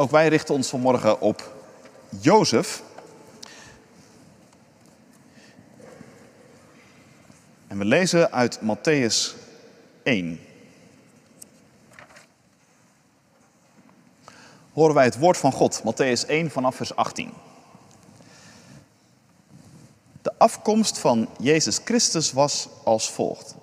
Ook wij richten ons vanmorgen op Jozef. En we lezen uit Matthäus 1. Horen wij het woord van God, Matthäus 1 vanaf vers 18. De afkomst van Jezus Christus was als volgt.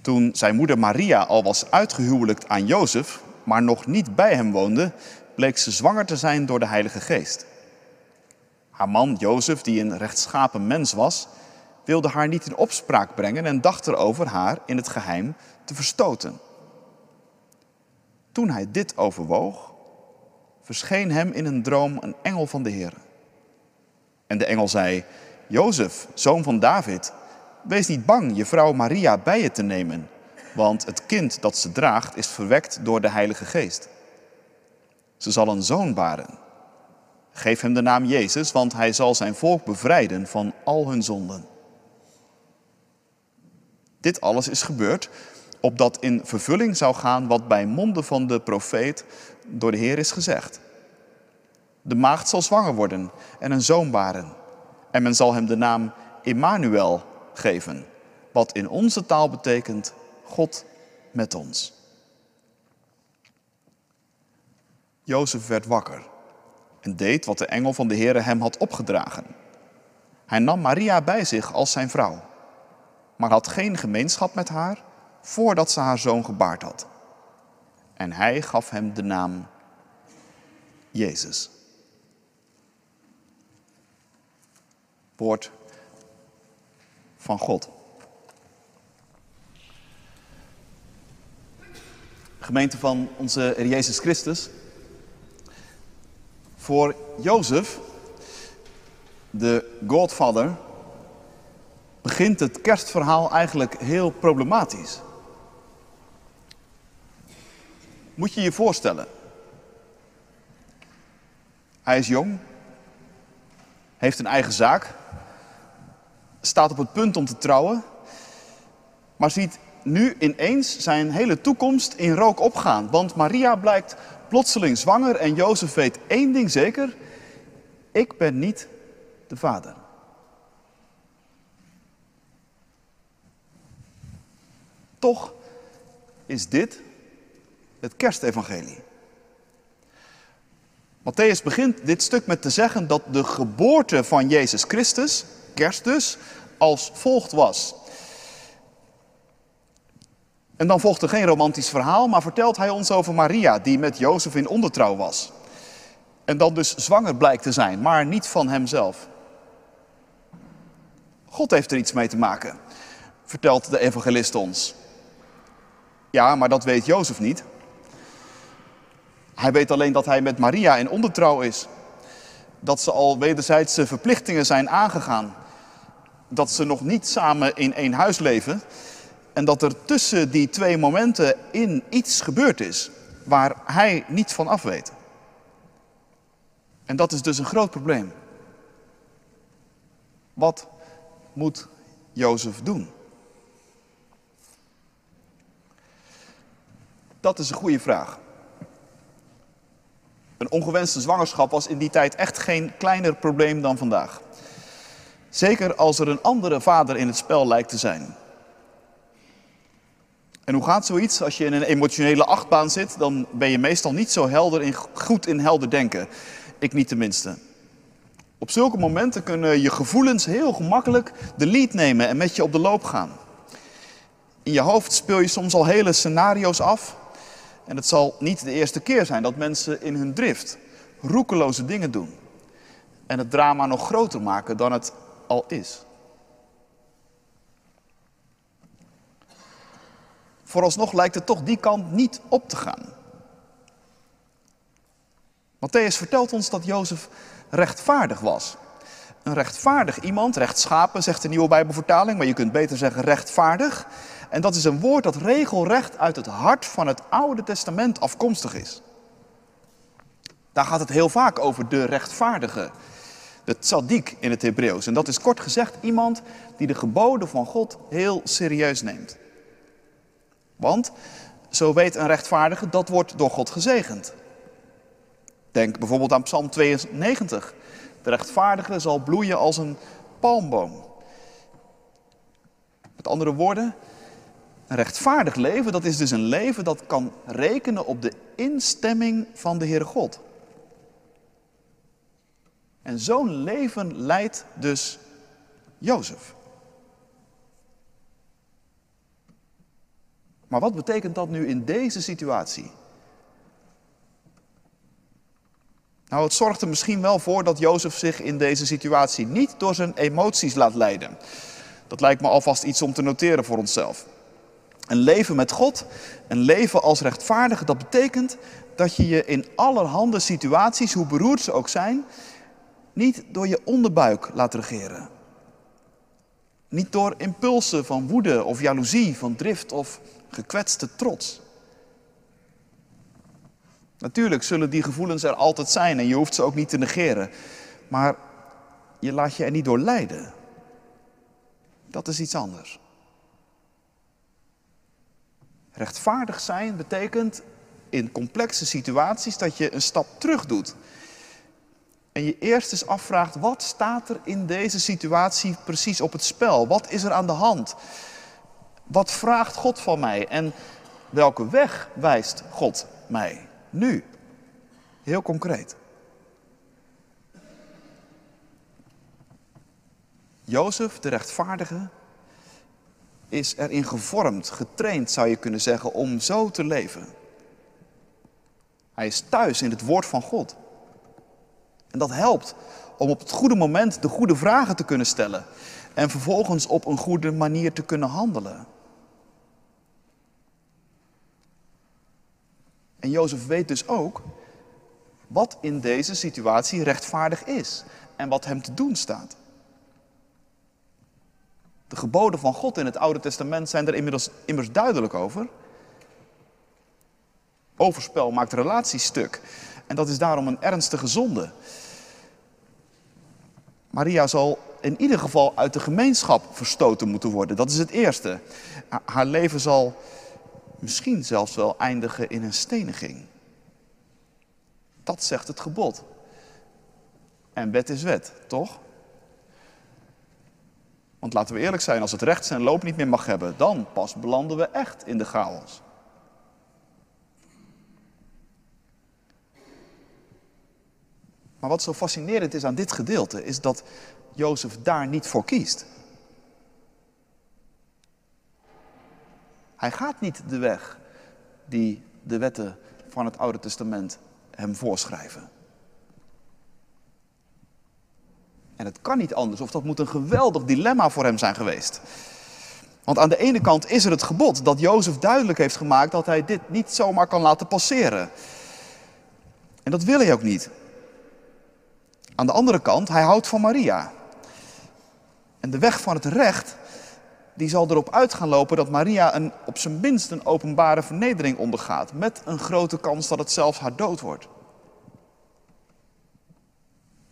Toen zijn moeder Maria al was uitgehuwelijkt aan Jozef, maar nog niet bij hem woonde, bleek ze zwanger te zijn door de Heilige Geest. Haar man Jozef, die een rechtschapen mens was, wilde haar niet in opspraak brengen en dacht erover haar in het geheim te verstoten. Toen hij dit overwoog, verscheen hem in een droom een engel van de Heer. En de engel zei: Jozef, zoon van David, wees niet bang je vrouw Maria bij je te nemen, want het kind dat ze draagt is verwekt door de Heilige Geest. Ze zal een zoon baren. Geef hem de naam Jezus, want hij zal zijn volk bevrijden van al hun zonden. Dit alles is gebeurd opdat in vervulling zou gaan wat bij monden van de profeet door de Heer is gezegd. De maagd zal zwanger worden en een zoon baren. En men zal hem de naam Immanuel geven, wat in onze taal betekent God met ons. Jozef werd wakker en deed wat de engel van de Heer hem had opgedragen. Hij nam Maria bij zich als zijn vrouw, maar had geen gemeenschap met haar voordat ze haar zoon gebaard had. En hij gaf hem de naam Jezus. Woord van God. Gemeente van onze Heer Jezus Christus. Voor Jozef, de Godfather, begint het kerstverhaal eigenlijk heel problematisch. Moet je je voorstellen. Hij is jong, heeft een eigen zaak, staat op het punt om te trouwen, maar ziet nu ineens zijn hele toekomst in rook opgaan. Want Maria blijkt plotseling zwanger en Jozef weet één ding zeker: ik ben niet de vader. Toch is dit het kerstevangelie. Matthäus begint dit stuk met te zeggen dat de geboorte van Jezus Christus, kerst dus, als volgt was. En dan volgt er geen romantisch verhaal, maar vertelt hij ons over Maria, die met Jozef in ondertrouw was. En dan dus zwanger blijkt te zijn, maar niet van hemzelf. God heeft er iets mee te maken, vertelt de evangelist ons. Ja, maar dat weet Jozef niet. Hij weet alleen dat hij met Maria in ondertrouw is. Dat ze al wederzijdse verplichtingen zijn aangegaan. Dat ze nog niet samen in één huis leven. En dat er tussen die twee momenten in iets gebeurd is waar hij niet van af weet. En dat is dus een groot probleem. Wat moet Jozef doen? Dat is een goede vraag. Een ongewenste zwangerschap was in die tijd echt geen kleiner probleem dan vandaag. Zeker als er een andere vader in het spel lijkt te zijn. En hoe gaat zoiets? Als je in een emotionele achtbaan zit, dan ben je meestal niet zo helder in, goed in helder denken. Ik niet tenminste. Op zulke momenten kunnen je gevoelens heel gemakkelijk de lead nemen en met je op de loop gaan. In je hoofd speel je soms al hele scenario's af en het zal niet de eerste keer zijn dat mensen in hun drift roekeloze dingen doen. En het drama nog groter maken dan het al is. Vooralsnog lijkt het toch die kant niet op te gaan. Matthäus vertelt ons dat Jozef rechtvaardig was. Een rechtvaardig iemand, rechtschapen zegt de nieuwe Bijbelvertaling, maar je kunt beter zeggen rechtvaardig. En dat is een woord dat regelrecht uit het hart van het Oude Testament afkomstig is. Daar gaat het heel vaak over de rechtvaardige, de tzaddik in het Hebreeuws. En dat is kort gezegd iemand die de geboden van God heel serieus neemt. Want, zo weet een rechtvaardige, dat wordt door God gezegend. Denk bijvoorbeeld aan Psalm 92. De rechtvaardige zal bloeien als een palmboom. Met andere woorden, een rechtvaardig leven, dat is dus een leven dat kan rekenen op de instemming van de Heere God. En zo'n leven leidt dus Jozef. Maar wat betekent dat nu in deze situatie? Nou, het zorgt er misschien wel voor dat Jozef zich in deze situatie niet door zijn emoties laat leiden. Dat lijkt me alvast iets om te noteren voor onszelf. Een leven met God, een leven als rechtvaardige, dat betekent dat je je in allerhande situaties, hoe beroerd ze ook zijn, niet door je onderbuik laat regeren. Niet door impulsen van woede of jaloezie, van drift of gekwetste trots. Natuurlijk zullen die gevoelens er altijd zijn en je hoeft ze ook niet te negeren. Maar je laat je er niet door leiden. Dat is iets anders. Rechtvaardig zijn betekent in complexe situaties dat je een stap terug doet. En je eerst eens afvraagt, wat staat er in deze situatie precies op het spel? Wat is er aan de hand? Wat vraagt God van mij? En welke weg wijst God mij? Nu. Heel concreet. Jozef, de rechtvaardige, is erin gevormd, getraind zou je kunnen zeggen, om zo te leven. Hij is thuis in het woord van God. En dat helpt om op het goede moment de goede vragen te kunnen stellen en vervolgens op een goede manier te kunnen handelen. En Jozef weet dus ook wat in deze situatie rechtvaardig is en wat hem te doen staat. De geboden van God in het Oude Testament zijn er inmiddels immers duidelijk over. Overspel maakt relaties stuk. En dat is daarom een ernstige zonde. Maria zal in ieder geval uit de gemeenschap verstoten moeten worden. Dat is het eerste. Haar leven zal misschien zelfs wel eindigen in een steniging. Dat zegt het gebod. En wet is wet, toch? Want laten we eerlijk zijn, als het recht zijn loop niet meer mag hebben, dan pas belanden we echt in de chaos. Maar wat zo fascinerend is aan dit gedeelte, is dat Jozef daar niet voor kiest. Hij gaat niet de weg die de wetten van het Oude Testament hem voorschrijven. En het kan niet anders, of dat moet een geweldig dilemma voor hem zijn geweest. Want aan de ene kant is er het gebod dat Jozef duidelijk heeft gemaakt dat hij dit niet zomaar kan laten passeren. En dat wil hij ook niet. Aan de andere kant, hij houdt van Maria. En de weg van het recht, die zal erop uit gaan lopen dat Maria een, op zijn minst een openbare vernedering ondergaat. Met een grote kans dat het zelfs haar dood wordt.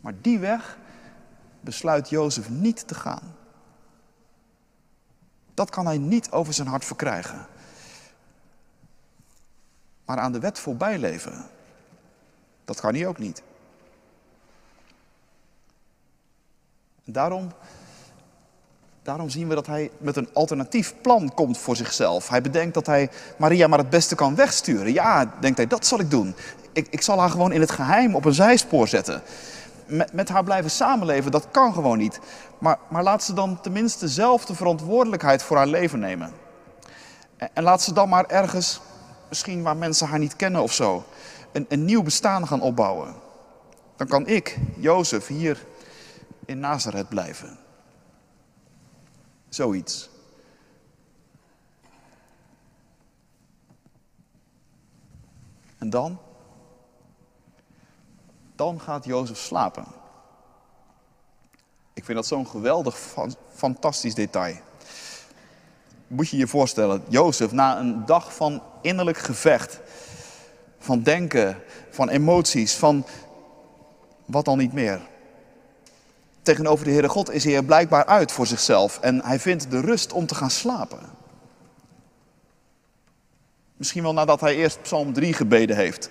Maar die weg besluit Jozef niet te gaan. Dat kan hij niet over zijn hart verkrijgen. Maar aan de wet voorbij leven, dat kan hij ook niet. En daarom, daarom zien we dat hij met een alternatief plan komt voor zichzelf. Hij bedenkt dat hij Maria maar het beste kan wegsturen. Ja, denkt hij, dat zal ik doen. Ik, ik zal haar gewoon in het geheim op een zijspoor zetten. Met, met haar blijven samenleven, dat kan gewoon niet. Maar, maar laat ze dan tenminste zelf de verantwoordelijkheid voor haar leven nemen. En, laat ze dan maar ergens, misschien waar mensen haar niet kennen of zo, een, een nieuw bestaan gaan opbouwen. Dan kan ik, Jozef, hier in Nazareth blijven. Zoiets. En dan? Dan gaat Jozef slapen. Ik vind dat zo'n geweldig, fantastisch detail. Moet je je voorstellen, Jozef na een dag van innerlijk gevecht, van denken, van emoties, van wat dan niet meer tegenover de Heere God is hij er blijkbaar uit voor zichzelf en hij vindt de rust om te gaan slapen. Misschien wel nadat hij eerst Psalm 3 gebeden heeft.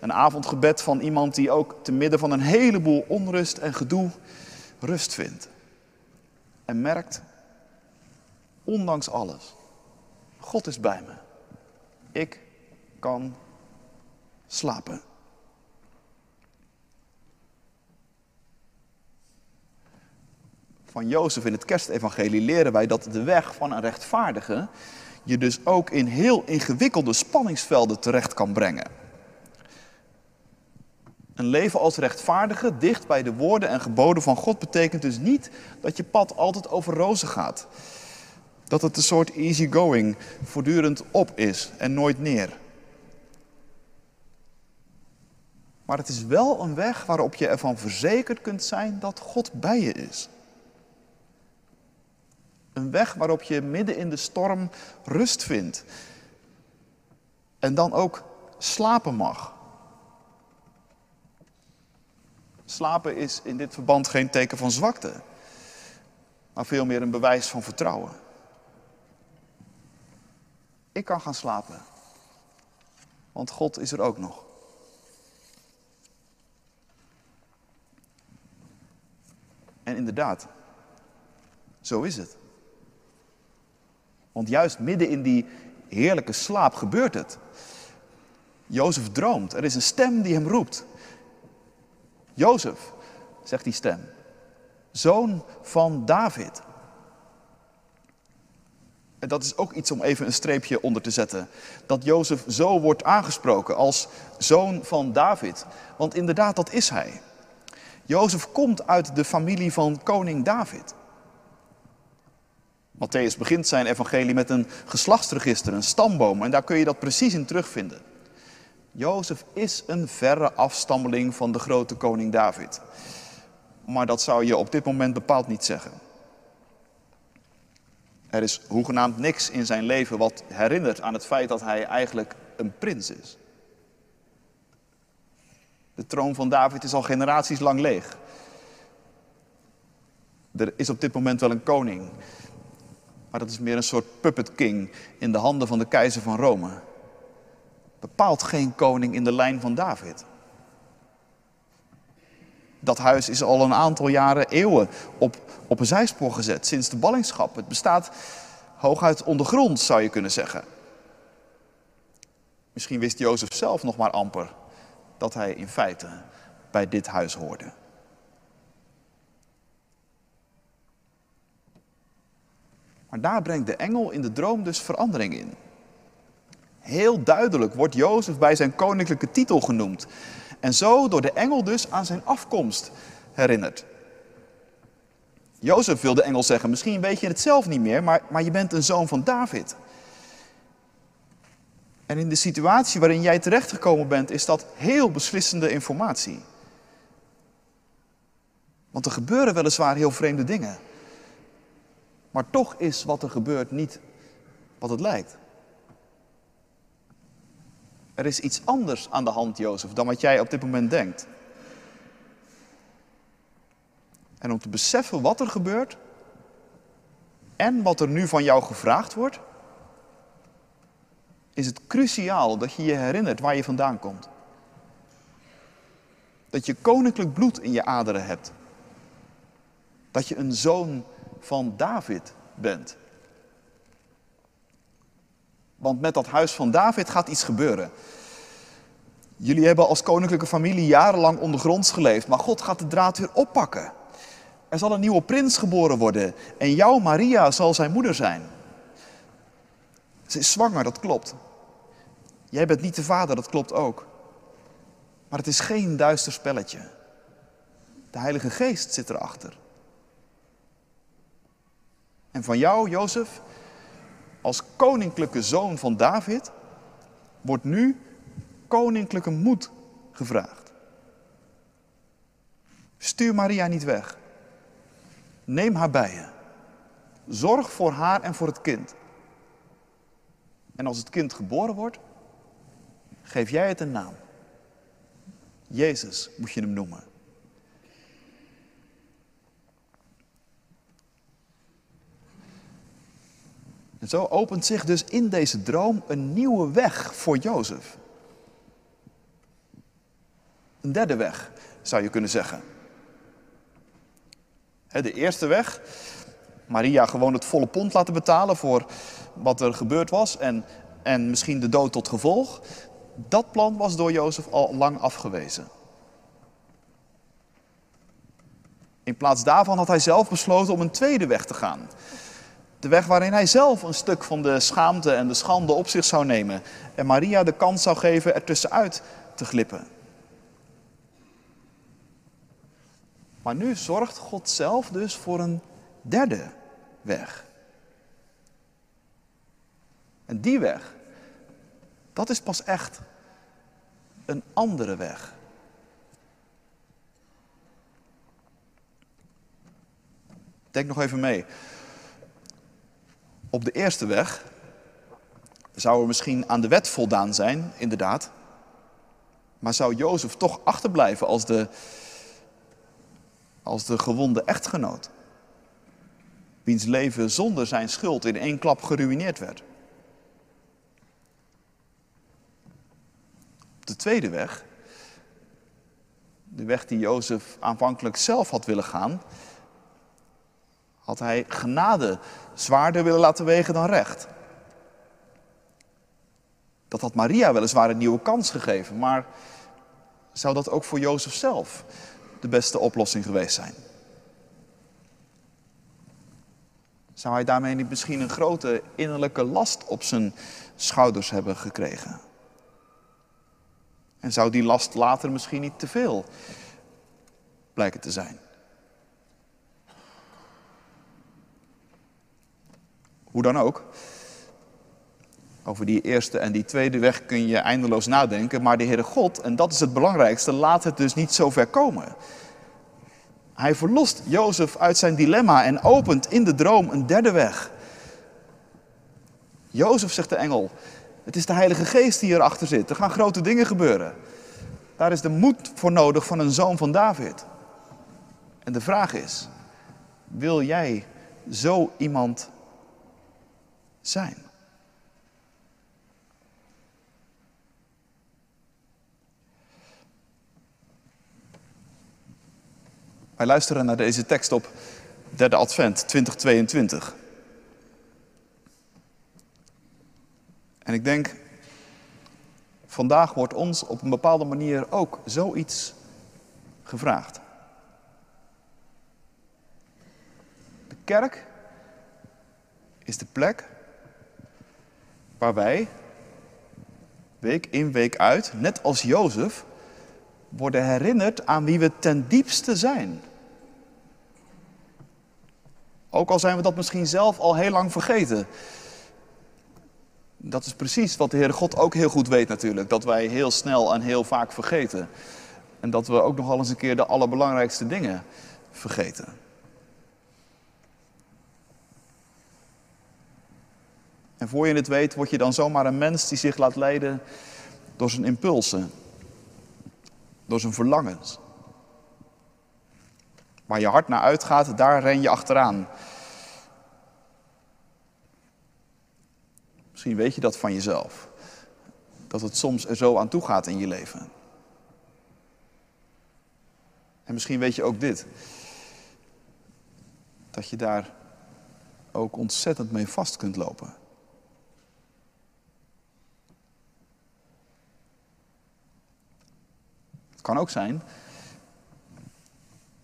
Een avondgebed van iemand die ook te midden van een heleboel onrust en gedoe rust vindt. En merkt, ondanks alles, God is bij me. Ik kan slapen. Van Jozef in het kerstevangelie leren wij dat de weg van een rechtvaardige je dus ook in heel ingewikkelde spanningsvelden terecht kan brengen. Een leven als rechtvaardige, dicht bij de woorden en geboden van God, betekent dus niet dat je pad altijd over rozen gaat. Dat het een soort easygoing, voortdurend op is en nooit neer. Maar het is wel een weg waarop je ervan verzekerd kunt zijn dat God bij je is. Een weg waarop je midden in de storm rust vindt. En dan ook slapen mag. Slapen is in dit verband geen teken van zwakte, maar veel meer een bewijs van vertrouwen. Ik kan gaan slapen, want God is er ook nog. En inderdaad, zo is het. Want juist midden in die heerlijke slaap gebeurt het. Jozef droomt. Er is een stem die hem roept. Jozef, zegt die stem, zoon van David. En dat is ook iets om even een streepje onder te zetten. Dat Jozef zo wordt aangesproken als zoon van David. Want inderdaad, dat is hij. Jozef komt uit de familie van koning David. Matthäus begint zijn evangelie met een geslachtsregister, een stamboom, en daar kun je dat precies in terugvinden. Jozef is een verre afstammeling van de grote koning David. Maar dat zou je op dit moment bepaald niet zeggen. Er is hoegenaamd niks in zijn leven wat herinnert aan het feit dat hij eigenlijk een prins is. De troon van David is al generaties lang leeg. Er is op dit moment wel een koning, maar dat is meer een soort puppet king in de handen van de keizer van Rome. Bepaalt geen koning in de lijn van David. Dat huis is al een aantal jaren, eeuwen op, op een zijspoor gezet, sinds de ballingschap. Het bestaat hooguit ondergrond, zou je kunnen zeggen. Misschien wist Jozef zelf nog maar amper dat hij in feite bij dit huis hoorde. Maar daar brengt de engel in de droom dus verandering in. Heel duidelijk wordt Jozef bij zijn koninklijke titel genoemd. En zo door de engel dus aan zijn afkomst herinnerd. Jozef wil de engel zeggen, misschien weet je het zelf niet meer, maar, maar je bent een zoon van David. En in de situatie waarin jij terechtgekomen bent, is dat heel beslissende informatie. Want er gebeuren weliswaar heel vreemde dingen. Maar toch is wat er gebeurt niet wat het lijkt. Er is iets anders aan de hand, Jozef, dan wat jij op dit moment denkt. En om te beseffen wat er gebeurt en wat er nu van jou gevraagd wordt, is het cruciaal dat je je herinnert waar je vandaan komt. Dat je koninklijk bloed in je aderen hebt. Dat je een zoon van David bent. Want met dat huis van David gaat iets gebeuren. Jullie hebben als koninklijke familie jarenlang ondergronds geleefd, maar God gaat de draad weer oppakken. Er zal een nieuwe prins geboren worden en jouw Maria zal zijn moeder zijn. Ze is zwanger, dat klopt. Jij bent niet de vader, dat klopt ook. Maar het is geen duister spelletje. De Heilige Geest zit erachter. En van jou, Jozef, als koninklijke zoon van David, wordt nu koninklijke moed gevraagd. Stuur Maria niet weg. Neem haar bij je. Zorg voor haar en voor het kind. En als het kind geboren wordt, geef jij het een naam. Jezus moet je hem noemen. Zo opent zich dus in deze droom een nieuwe weg voor Jozef. Een derde weg, zou je kunnen zeggen. De eerste weg, Maria gewoon het volle pond laten betalen voor wat er gebeurd was en, en misschien de dood tot gevolg. Dat plan was door Jozef al lang afgewezen. In plaats daarvan had hij zelf besloten om een tweede weg te gaan. De weg waarin hij zelf een stuk van de schaamte en de schande op zich zou nemen. En Maria de kans zou geven ertussenuit te glippen. Maar nu zorgt God zelf dus voor een derde weg. En die weg, dat is pas echt een andere weg. Denk nog even mee. Op de eerste weg zou er misschien aan de wet voldaan zijn, inderdaad. Maar zou Jozef toch achterblijven als de, als de gewonde echtgenoot? Wiens leven zonder zijn schuld in één klap geruineerd werd. Op de tweede weg, de weg die Jozef aanvankelijk zelf had willen gaan, had hij genade zwaarder willen laten wegen dan recht. Dat had Maria weliswaar een nieuwe kans gegeven, maar zou dat ook voor Jozef zelf de beste oplossing geweest zijn? Zou hij daarmee niet misschien een grote innerlijke last op zijn schouders hebben gekregen? En zou die last later misschien niet te veel blijken te zijn? Hoe dan ook. Over die eerste en die tweede weg kun je eindeloos nadenken. Maar de Heere God, en dat is het belangrijkste, laat het dus niet zo ver komen. Hij verlost Jozef uit zijn dilemma en opent in de droom een derde weg. Jozef, zegt de engel, het is de Heilige Geest die erachter zit. Er gaan grote dingen gebeuren. Daar is de moed voor nodig van een zoon van David. En de vraag is, wil jij zo iemand zijn. Wij luisteren naar deze tekst op derde advent 2022. En ik denk, vandaag wordt ons op een bepaalde manier ook zoiets gevraagd. De kerk is de plek waar wij week in week uit, net als Jozef, worden herinnerd aan wie we ten diepste zijn. Ook al zijn we dat misschien zelf al heel lang vergeten. Dat is precies wat de Heere God ook heel goed weet natuurlijk. Dat wij heel snel en heel vaak vergeten. En dat we ook nog wel eens een keer de allerbelangrijkste dingen vergeten. En voor je het weet, word je dan zomaar een mens die zich laat leiden door zijn impulsen, door zijn verlangens. Waar je hart naar uitgaat, daar ren je achteraan. Misschien weet je dat van jezelf. Dat het soms er zo aan toe gaat in je leven. En misschien weet je ook dit. Dat je daar ook ontzettend mee vast kunt lopen. Kan ook zijn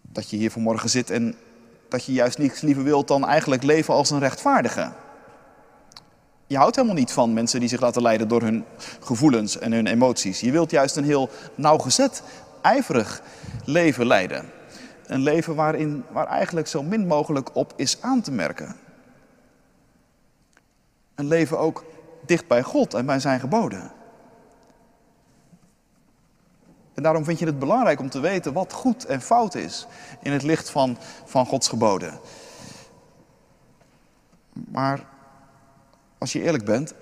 dat je hier vanmorgen zit en dat je juist niets liever wilt dan eigenlijk leven als een rechtvaardige. Je houdt helemaal niet van mensen die zich laten leiden door hun gevoelens en hun emoties. Je wilt juist een heel nauwgezet, ijverig leven leiden. Een leven waarin, waar eigenlijk zo min mogelijk op is aan te merken. Een leven ook dicht bij God en bij zijn geboden. En daarom vind je het belangrijk om te weten wat goed en fout is in het licht van, van Gods geboden. Maar als je eerlijk bent,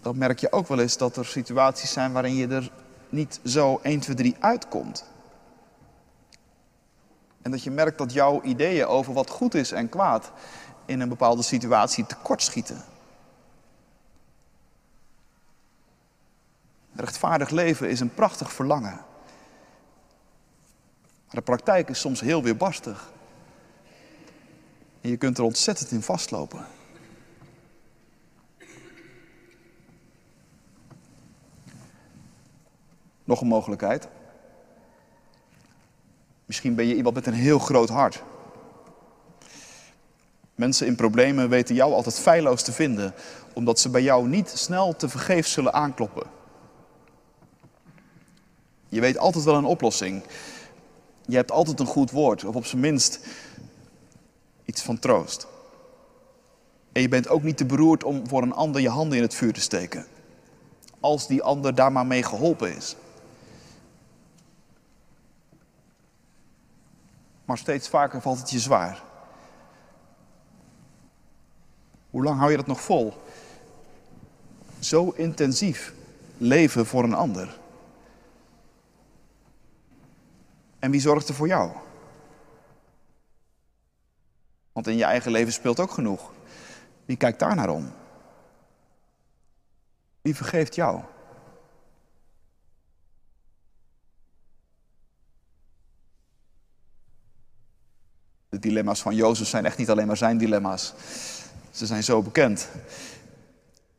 dan merk je ook wel eens dat er situaties zijn waarin je er niet zo 1, 2, 3 uitkomt. En dat je merkt dat jouw ideeën over wat goed is en kwaad in een bepaalde situatie tekortschieten. Rechtvaardig leven is een prachtig verlangen. Maar de praktijk is soms heel weerbarstig. En je kunt er ontzettend in vastlopen. Nog een mogelijkheid. Misschien ben je iemand met een heel groot hart. Mensen in problemen weten jou altijd feilloos te vinden, omdat ze bij jou niet snel te vergeef zullen aankloppen. Je weet altijd wel een oplossing. Je hebt altijd een goed woord, of op zijn minst iets van troost. En je bent ook niet te beroerd om voor een ander je handen in het vuur te steken. Als die ander daar maar mee geholpen is. Maar steeds vaker valt het je zwaar. Hoe lang hou je dat nog vol? Zo intensief leven voor een ander. En wie zorgt er voor jou? Want in je eigen leven speelt ook genoeg. Wie kijkt daar naar om? Wie vergeeft jou? De dilemma's van Jozef zijn echt niet alleen maar zijn dilemma's. Ze zijn zo bekend.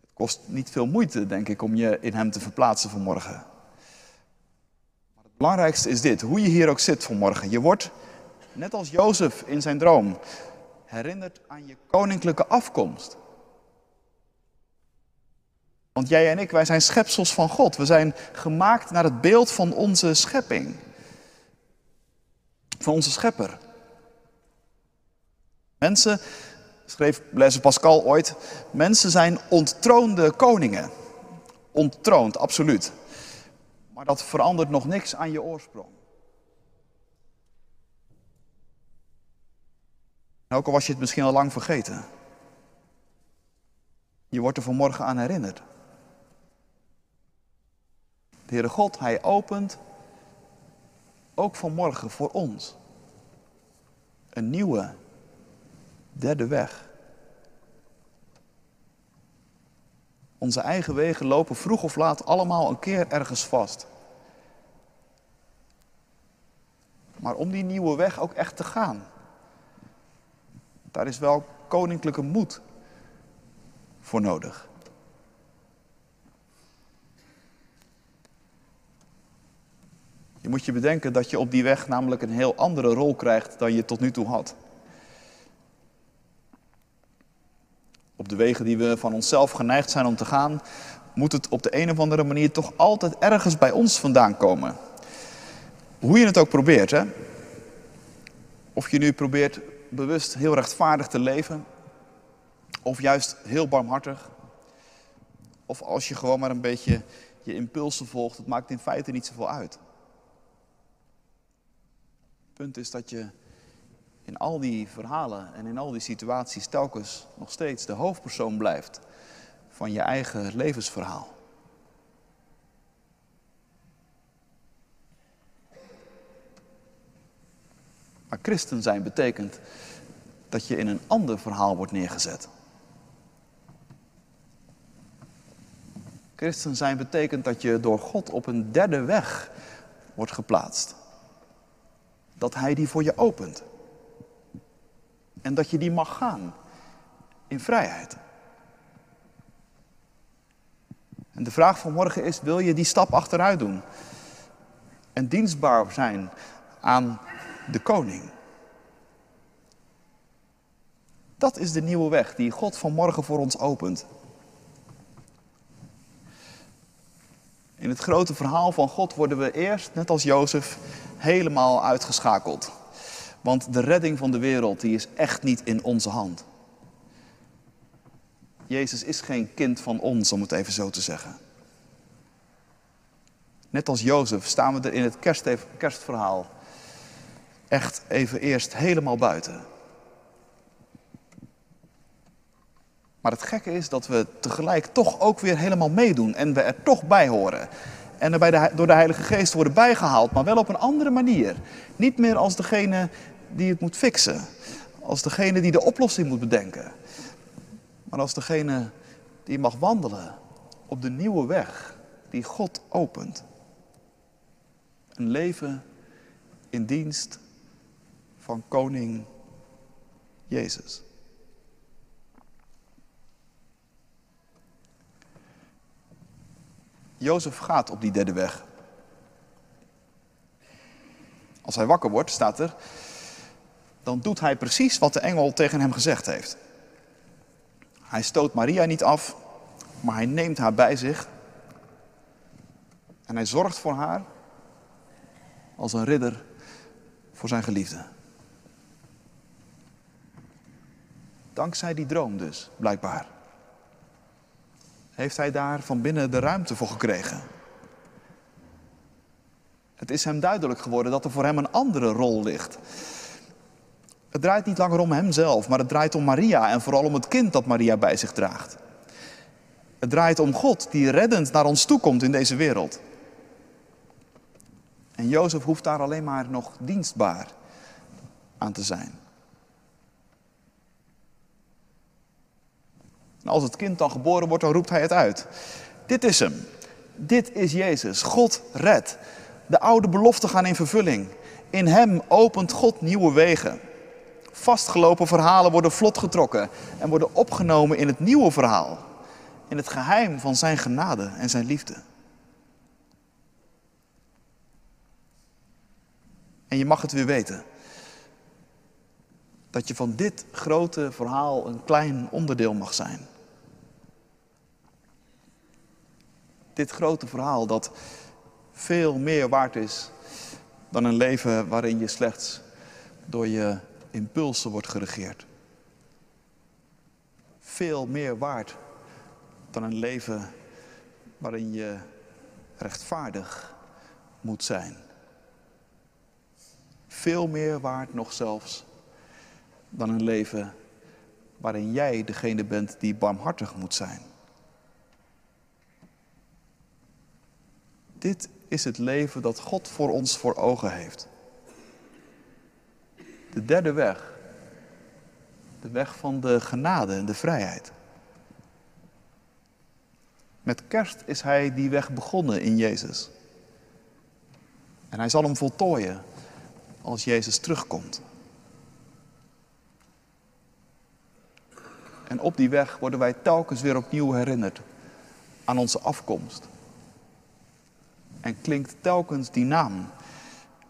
Het kost niet veel moeite, denk ik, om je in hem te verplaatsen vanmorgen. Belangrijkste is dit, hoe je hier ook zit vanmorgen. Je wordt, net als Jozef in zijn droom, herinnerd aan je koninklijke afkomst. Want jij en ik, wij zijn schepsels van God. We zijn gemaakt naar het beeld van onze schepping. Van onze schepper. Mensen, schreef Blaise Pascal ooit, mensen zijn onttroonde koningen. Onttroond, absoluut. Maar dat verandert nog niks aan je oorsprong. ook al was je het misschien al lang vergeten. Je wordt er vanmorgen aan herinnerd. De Heere God, Hij opent ook vanmorgen voor ons een nieuwe derde weg. Onze eigen wegen lopen vroeg of laat allemaal een keer ergens vast. Maar om die nieuwe weg ook echt te gaan, daar is wel koninklijke moed voor nodig. Je moet je bedenken dat je op die weg namelijk een heel andere rol krijgt dan je tot nu toe had. Op de wegen die we van onszelf geneigd zijn om te gaan, moet het op de een of andere manier toch altijd ergens bij ons vandaan komen. Hoe je het ook probeert, hè? Of je nu probeert bewust heel rechtvaardig te leven, of juist heel barmhartig, of als je gewoon maar een beetje je impulsen volgt, het maakt in feite niet zoveel uit. Het punt is dat je in al die verhalen en in al die situaties telkens nog steeds de hoofdpersoon blijft van je eigen levensverhaal. Maar christen zijn betekent dat je in een ander verhaal wordt neergezet. Christen zijn betekent dat je door God op een derde weg wordt geplaatst. Dat Hij die voor je opent. En dat je die mag gaan in vrijheid. En de vraag van morgen is, wil je die stap achteruit doen? En dienstbaar zijn aan de koning. Dat is de nieuwe weg die God vanmorgen voor ons opent. In het grote verhaal van God worden we eerst, net als Jozef, helemaal uitgeschakeld. Want de redding van de wereld die is echt niet in onze hand. Jezus is geen kind van ons, om het even zo te zeggen. Net als Jozef staan we er in het kerstverhaal echt even eerst helemaal buiten. Maar het gekke is dat we tegelijk toch ook weer helemaal meedoen en we er toch bij horen. En de, door de Heilige Geest worden bijgehaald, maar wel op een andere manier. Niet meer als degene die het moet fixen, als degene die de oplossing moet bedenken, maar als degene die mag wandelen op de nieuwe weg die God opent. Een leven in dienst van koning Jezus. Jozef gaat op die derde weg. Als hij wakker wordt, staat er, dan doet hij precies wat de engel tegen hem gezegd heeft. Hij stoot Maria niet af, maar hij neemt haar bij zich. En hij zorgt voor haar als een ridder voor zijn geliefde. Dankzij die droom dus, blijkbaar. Heeft hij daar van binnen de ruimte voor gekregen. Het is hem duidelijk geworden dat er voor hem een andere rol ligt. Het draait niet langer om hemzelf, maar het draait om Maria en vooral om het kind dat Maria bij zich draagt. Het draait om God die reddend naar ons toe komt in deze wereld. En Jozef hoeft daar alleen maar nog dienstbaar aan te zijn. Als het kind dan geboren wordt, dan roept hij het uit. Dit is hem. Dit is Jezus. God redt. De oude beloften gaan in vervulling. In hem opent God nieuwe wegen. Vastgelopen verhalen worden vlot getrokken en worden opgenomen in het nieuwe verhaal. In het geheim van zijn genade en zijn liefde. En je mag het weer weten. Dat je van dit grote verhaal een klein onderdeel mag zijn. Dit grote verhaal dat veel meer waard is dan een leven waarin je slechts door je impulsen wordt geregeerd. Veel meer waard dan een leven waarin je rechtvaardig moet zijn. Veel meer waard nog zelfs dan een leven waarin jij degene bent die barmhartig moet zijn. Dit is het leven dat God voor ons voor ogen heeft. De derde weg. De weg van de genade en de vrijheid. Met kerst is hij die weg begonnen in Jezus. En hij zal hem voltooien als Jezus terugkomt. En op die weg worden wij telkens weer opnieuw herinnerd aan onze afkomst. En klinkt telkens die naam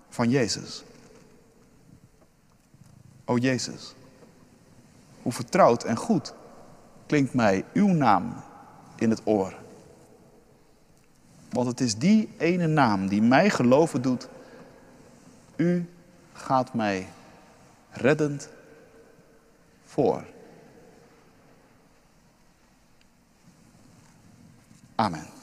van Jezus. O Jezus, hoe vertrouwd en goed klinkt mij uw naam in het oor. Want het is die ene naam die mij geloven doet. U gaat mij reddend voor. Amen.